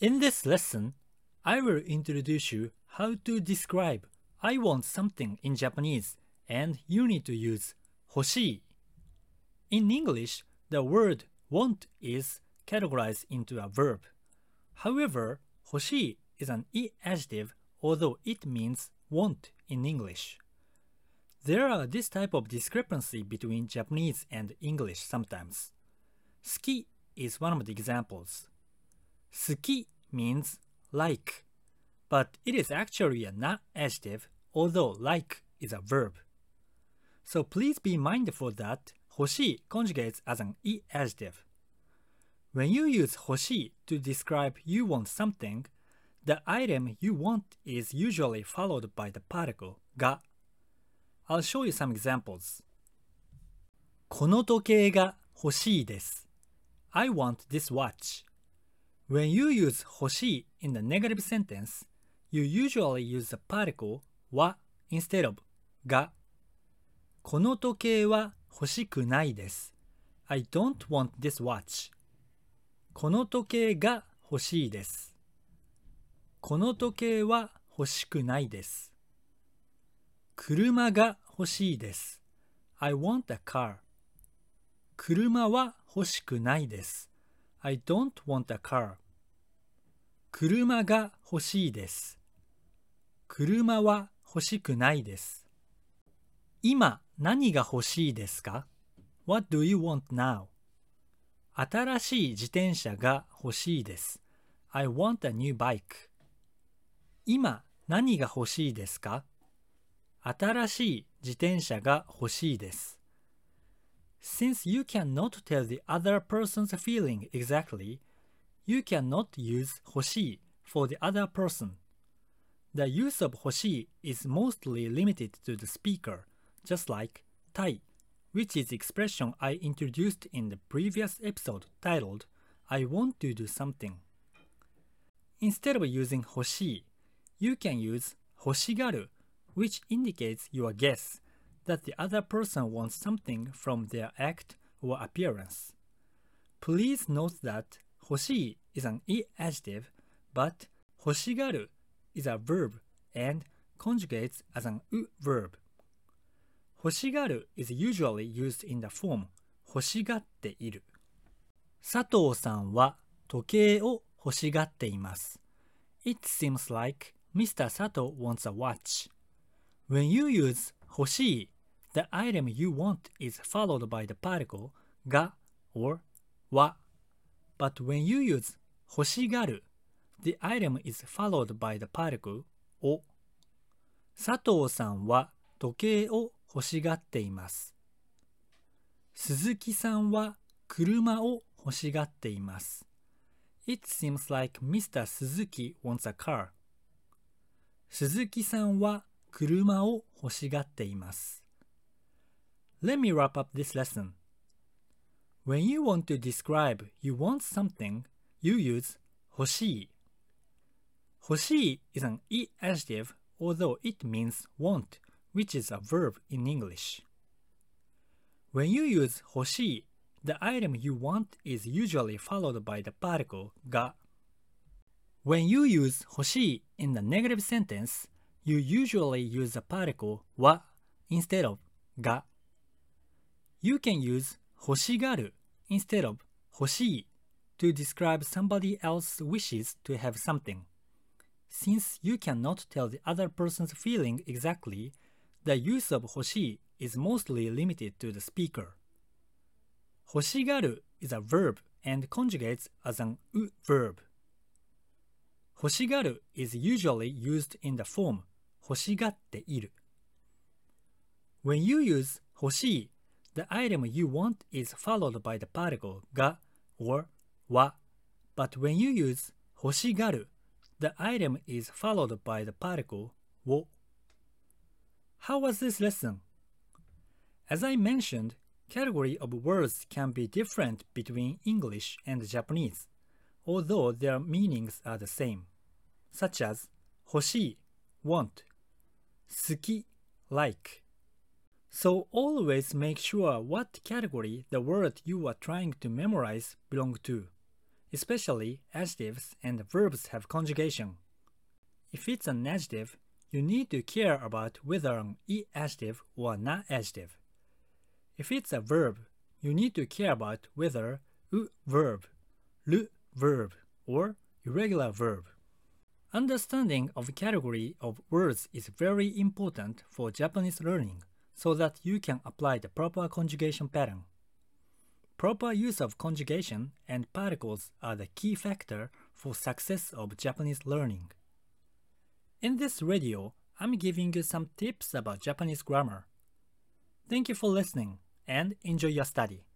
In this lesson, I will introduce you how to describe I want something in Japanese and you need to use hoshi. In English, the word want is categorized into a verb. However, 欲しい is an e adjective although it means want in English. There are this type of discrepancy between Japanese and English sometimes. Suki is one of the examples. Suki means like, but it is actually a na adjective, although like is a verb. So please be mindful that hoshi conjugates as an e adjective. When you use hoshi to describe you want something, the item you want is usually followed by the particle ga. I'll show you some examples. この時計が欲しいです。I want this watch. When you use 欲しい in the negative sentence, you usually use the particle は instead of が。この時計は欲しくないです。I don't want this watch. この時計が欲しいです。この時計は欲しくないです。車が欲しいです。I want a car. 車は欲しくないです。I don't want a car. 車が欲しいです。車は欲しくないです。今何が欲しいですか ?What do you want now? 新しい自転車が欲しいです。I want a new bike. 今何が欲しいですか新しい自転車が欲しいです。Since you cannot tell the other person's feeling exactly, you cannot use 欲しい for the other person. The use of 欲しい is mostly limited to the speaker, just like たい which is the expression I introduced in the previous episode titled I want to do something. Instead of using 欲しい you can use 欲しがる which indicates your guess that the other person wants something from their act or appearance. Please note that 欲しい is an e adjective, but 欲しがる is a verb and conjugates as an u verb. 欲しがる is usually used in the form 欲しがっている。佐藤さんは時計を欲しがっています。It seems like Mr. Sato wants a watch. When you use 欲しい the item you want is followed by the particle が or は but when you use 欲しがる the item is followed by the particle を佐藤さんは時計を欲しがっています鈴木さんは車を欲しがっています It seems like Mr. Suzuki wants a car 鈴木さんは車を欲しがっています。Let me wrap up this lesson. When you want to describe you want something, you use 欲しい。欲しい is an e adjective, although it means want, which is a verb in English. When you use 欲しい the item you want is usually followed by the particle が。When you use 欲しい in the negative sentence, you usually use the particle は instead of が。You can use 欲しがる instead of 欲しい to describe somebody else's wishes to have something. Since you cannot tell the other person's feeling exactly, the use of 欲しい is mostly limited to the speaker. 欲しがる is a verb and conjugates as an u verb. 欲しがる is usually used in the form 欲しがっている。When you use 欲しい the item you want is followed by the particle ga or wa. But when you use hoshigaru, the item is followed by the particle wo. How was this lesson? As I mentioned, category of words can be different between English and Japanese, although their meanings are the same, such as hoshi, want, suki, like, so always make sure what category the word you are trying to memorize belong to. especially adjectives and verbs have conjugation. If it's an adjective, you need to care about whether an e adjective or na adjective. If it's a verb, you need to care about whether u verb, lu verb, or irregular verb. Understanding of category of words is very important for Japanese learning so that you can apply the proper conjugation pattern. Proper use of conjugation and particles are the key factor for success of Japanese learning. In this radio, I'm giving you some tips about Japanese grammar. Thank you for listening and enjoy your study.